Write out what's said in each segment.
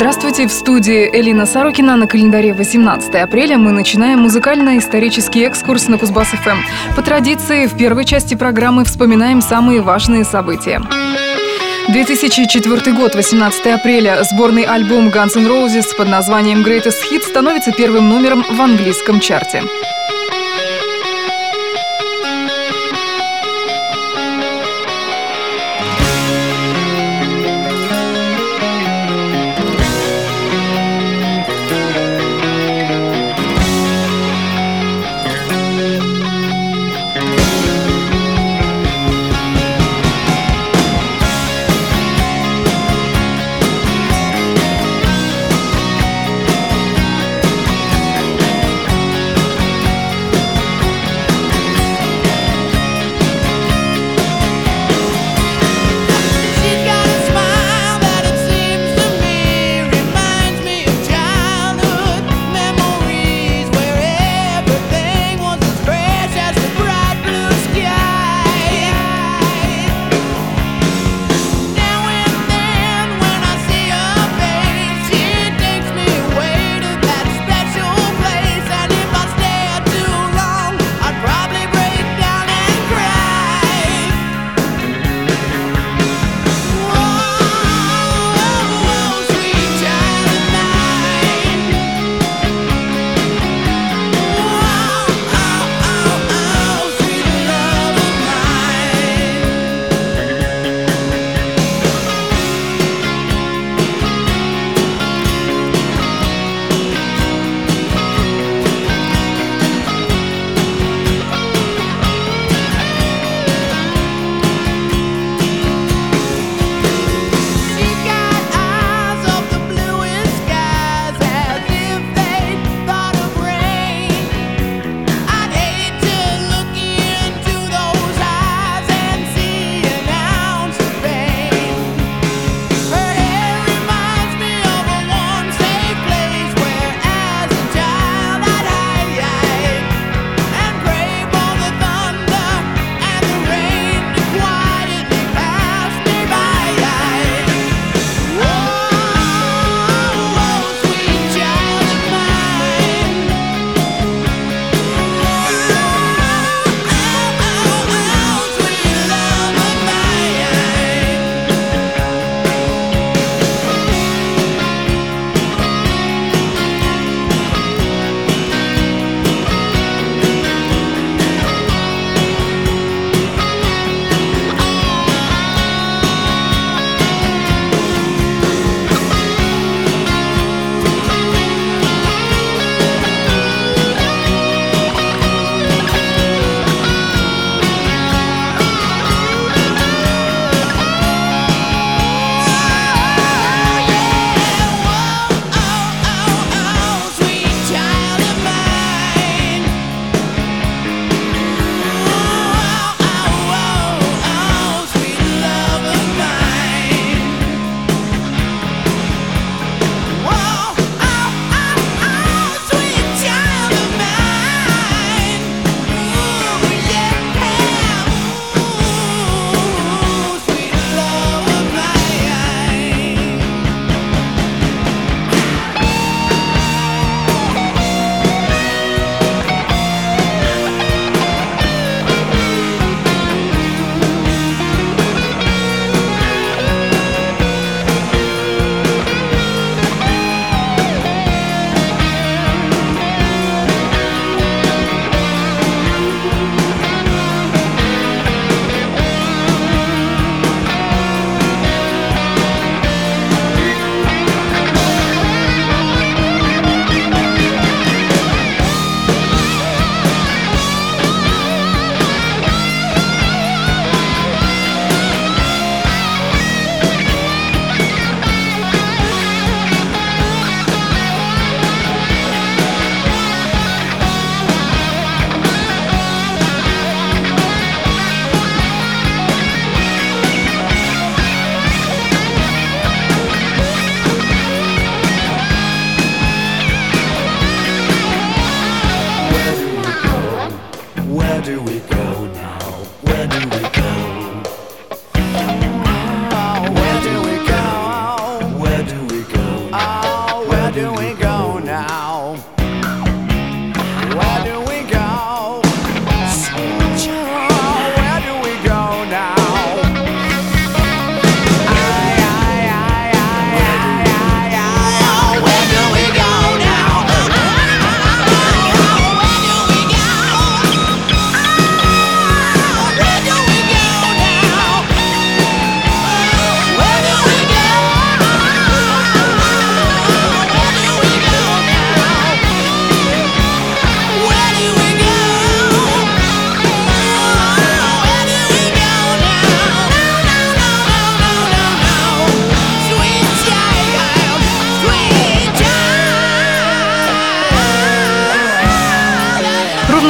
Здравствуйте, в студии Элина Сорокина. На календаре 18 апреля мы начинаем музыкально-исторический экскурс на Кузбасс-ФМ. По традиции, в первой части программы вспоминаем самые важные события. 2004 год, 18 апреля. Сборный альбом Guns N' Roses под названием Greatest Hits становится первым номером в английском чарте.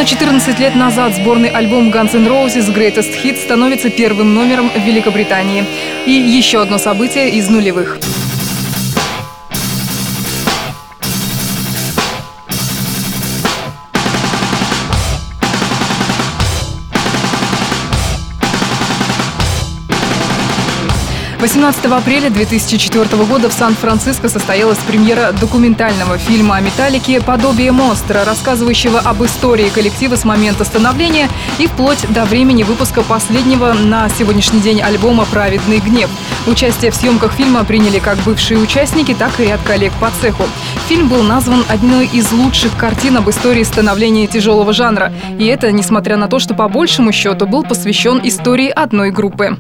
14 лет назад сборный альбом Guns N' Roses Greatest Hits становится первым номером в Великобритании. И еще одно событие из нулевых. 18 апреля 2004 года в Сан-Франциско состоялась премьера документального фильма о «Металлике» «Подобие монстра», рассказывающего об истории коллектива с момента становления и вплоть до времени выпуска последнего на сегодняшний день альбома «Праведный гнев». Участие в съемках фильма приняли как бывшие участники, так и ряд коллег по цеху. Фильм был назван одной из лучших картин об истории становления тяжелого жанра. И это несмотря на то, что по большему счету был посвящен истории одной группы.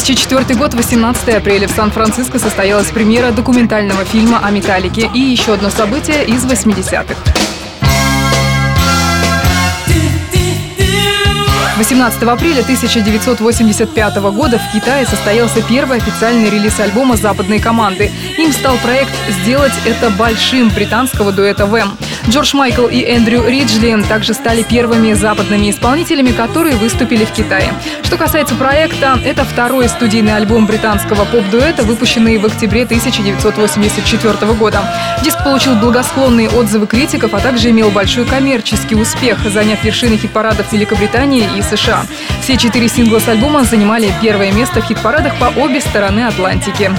2004 год, 18 апреля в Сан-Франциско состоялась премьера документального фильма о металлике и еще одно событие из 80-х. 18 апреля 1985 года в Китае состоялся первый официальный релиз альбома западной команды. Им стал проект «Сделать это большим» британского дуэта «Вэм». Джордж Майкл и Эндрю Риджли также стали первыми западными исполнителями, которые выступили в Китае. Что касается проекта, это второй студийный альбом британского поп-дуэта, выпущенный в октябре 1984 года. Диск получил благосклонные отзывы критиков, а также имел большой коммерческий успех, заняв вершины хит-парадов Великобритании и США. Все четыре сингла с альбома занимали первое место в хит-парадах по обе стороны Атлантики.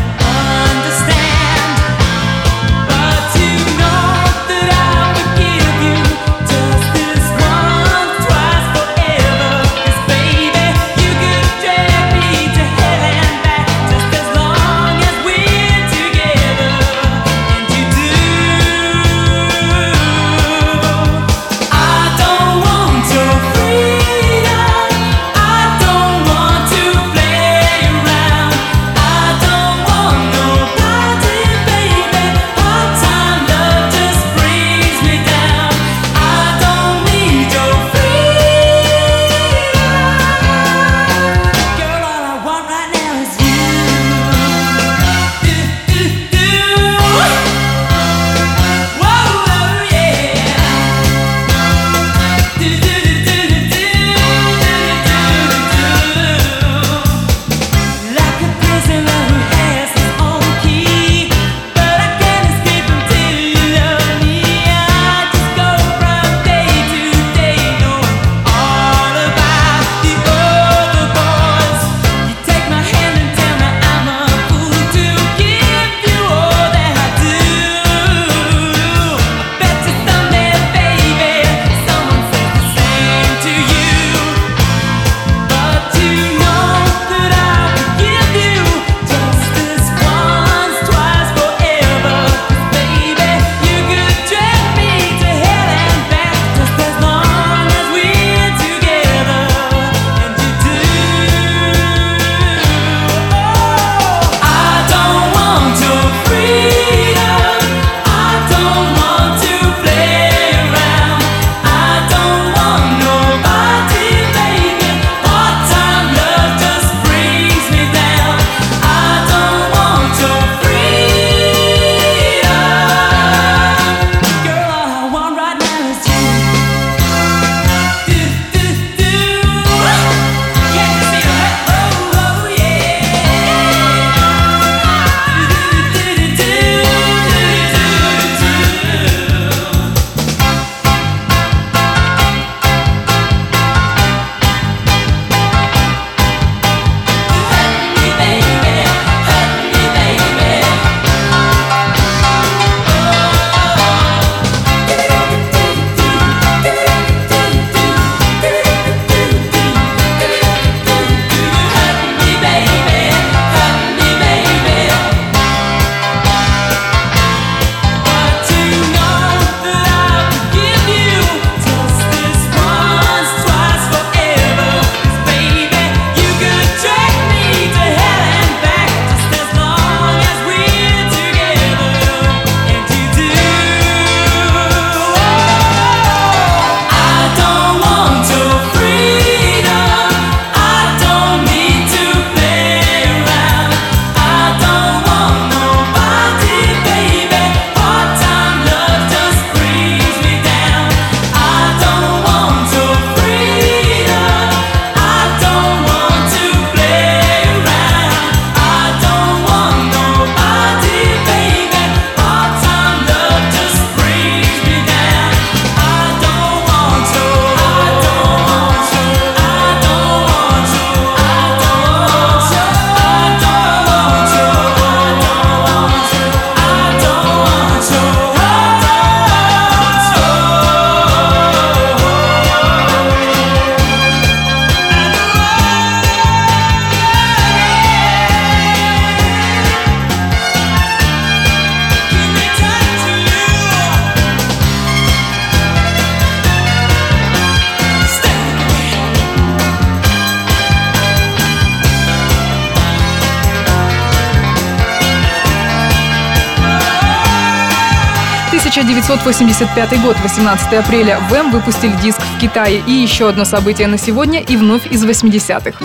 1985 год, 18 апреля, Вэм выпустили диск в Китае. И еще одно событие на сегодня и вновь из 80-х.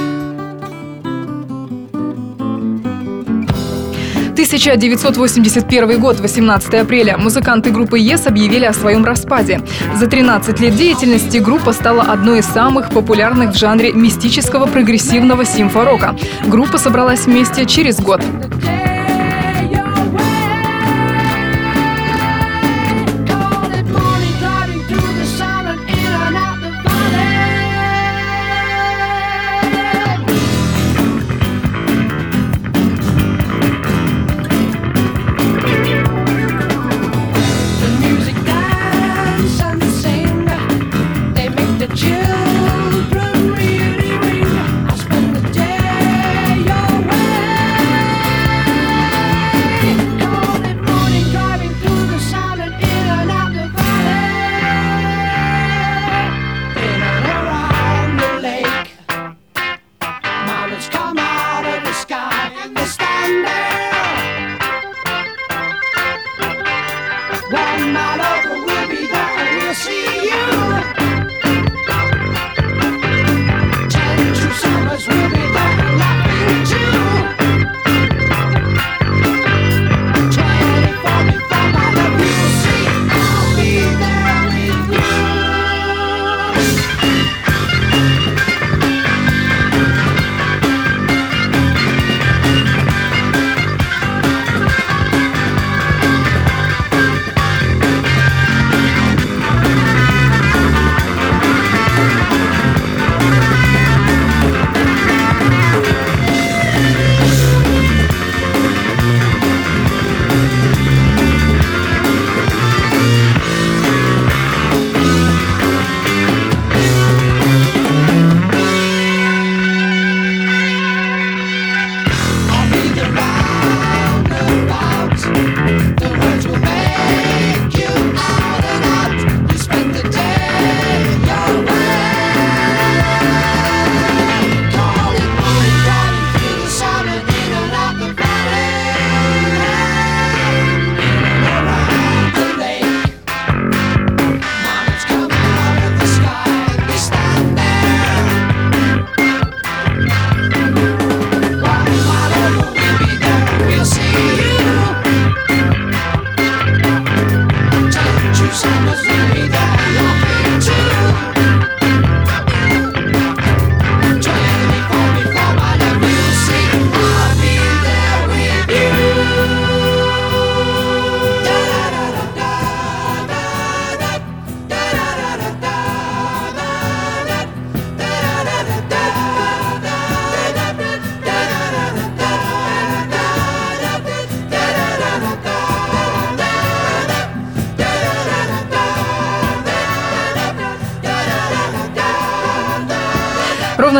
1981 год, 18 апреля, музыканты группы ЕС объявили о своем распаде. За 13 лет деятельности группа стала одной из самых популярных в жанре мистического прогрессивного симфорока. Группа собралась вместе через год.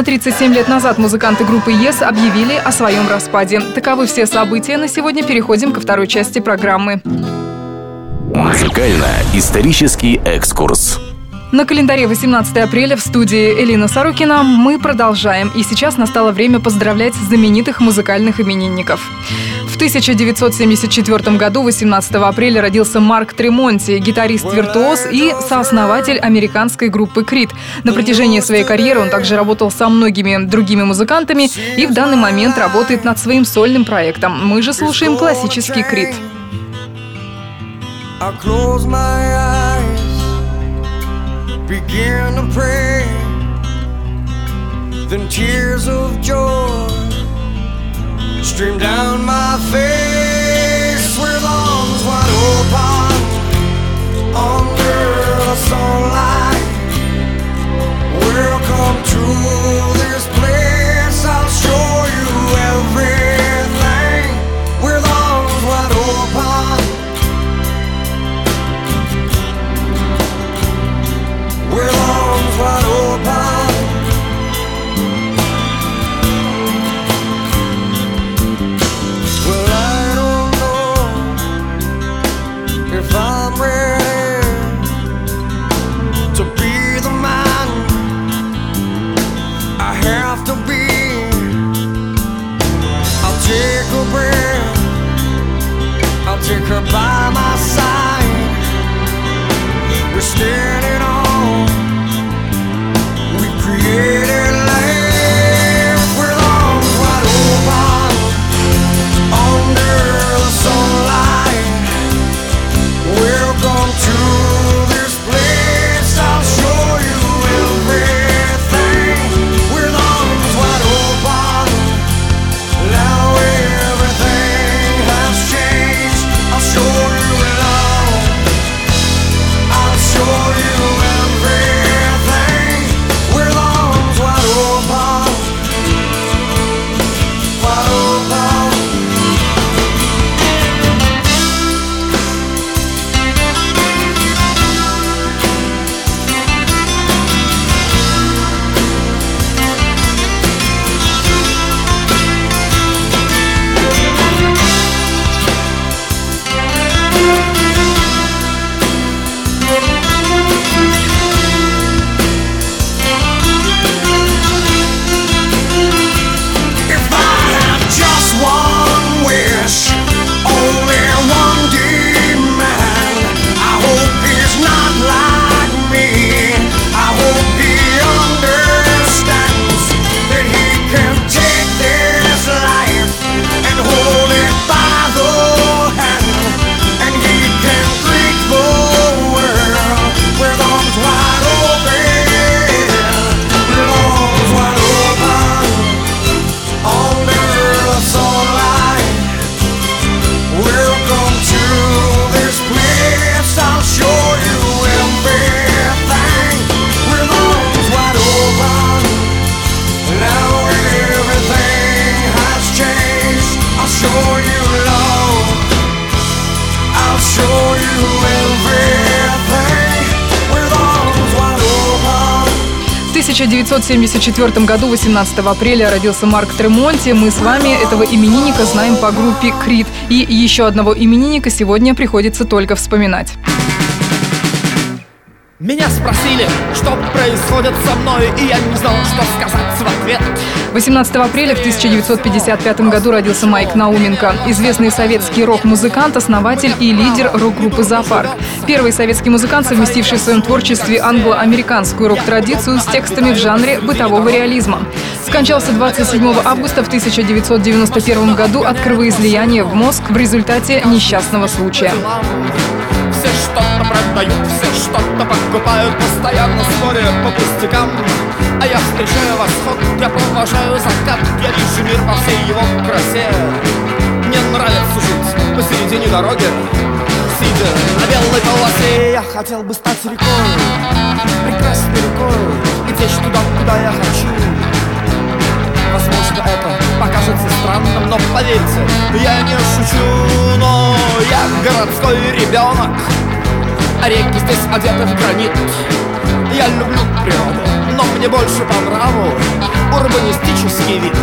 37 лет назад музыканты группы ЕС объявили о своем распаде. Таковы все события. На сегодня переходим ко второй части программы. Музыкально-исторический экскурс. На календаре 18 апреля в студии Элина Сорокина мы продолжаем. И сейчас настало время поздравлять знаменитых музыкальных именинников. В 1974 году, 18 апреля, родился Марк Тремонти, гитарист-виртуоз и сооснователь американской группы Крит. На протяжении своей карьеры он также работал со многими другими музыкантами и в данный момент работает над своим сольным проектом. Мы же слушаем классический Крит. Then tears of joy stream down my face where arms wide open under the sunlight. Welcome to 1974 году, 18 апреля, родился Марк Тремонти. Мы с вами этого именинника знаем по группе Крит. И еще одного именинника сегодня приходится только вспоминать. Меня спросили, что происходит со мной, и я не знал, что сказать в ответ. 18 апреля в 1955 году родился Майк Науменко, известный советский рок-музыкант, основатель и лидер рок-группы «Зоопарк». Первый советский музыкант, совместивший в своем творчестве англо-американскую рок-традицию с текстами в жанре бытового реализма. Скончался 27 августа в 1991 году от кровоизлияния в мозг в результате несчастного случая. Все что-то продают, все что-то покупают Постоянно споря по пустякам. А я встречаю восход, я провожаю закат Я вижу мир во всей его красе. Мне нравится жить посередине дороги Сидя на белой полосе. Я хотел бы стать рекой Прекрасной рекой И течь туда, куда я хочу Возможно, это покажется странным, но поверьте, я не шучу, но я городской ребенок, а реки здесь одеты в гранит. Я люблю природу, но мне больше по нраву урбанистический вид.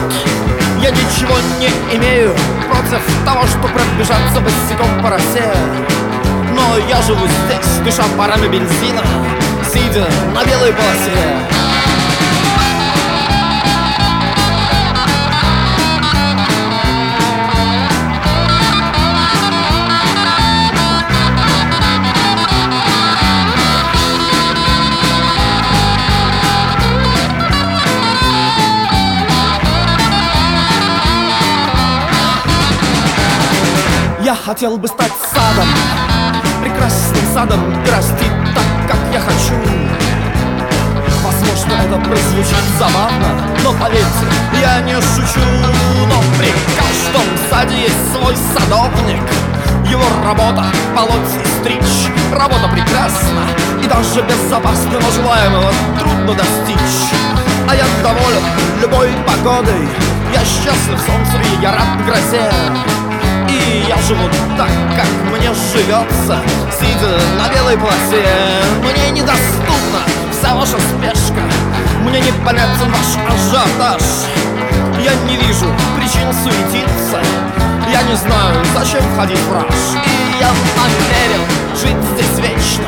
Я ничего не имею против того, что пробежаться босиком по росе. Но я живу здесь, дыша парами бензина, сидя на белой полосе. Хотел бы стать садом, прекрасным садом расти так, как я хочу. Возможно, это прозвучит забавно, но поверьте, я не шучу. Но при каждом саде есть свой садовник. Его работа — полоть и стричь. Работа прекрасна и даже безопасна, но желаемого трудно достичь. А я доволен любой погодой, я счастлив солнцу и я рад грозе. И я живу так, как мне живется. Сидя на белой полосе Мне недоступна вся ваша спешка. Мне непонятен ваш ажиотаж. Я не вижу причин суетиться. Я не знаю, зачем ходить в раж. И я намерен жить здесь вечно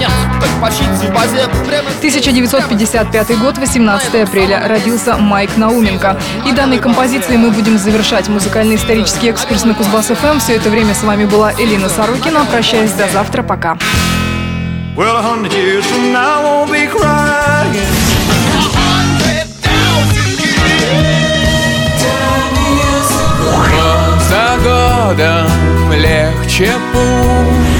нет, так почить в базе прямо... 1955 год, 18 апреля, родился Майк Науменко. И данной композицией мы будем завершать музыкальный исторический экскурс на Кузбасс-ФМ. Все это время с вами была Элина Сорокина. Прощаюсь до завтра. Пока. Well, a hundred years from now, I won't be crying. Год за годом легче путь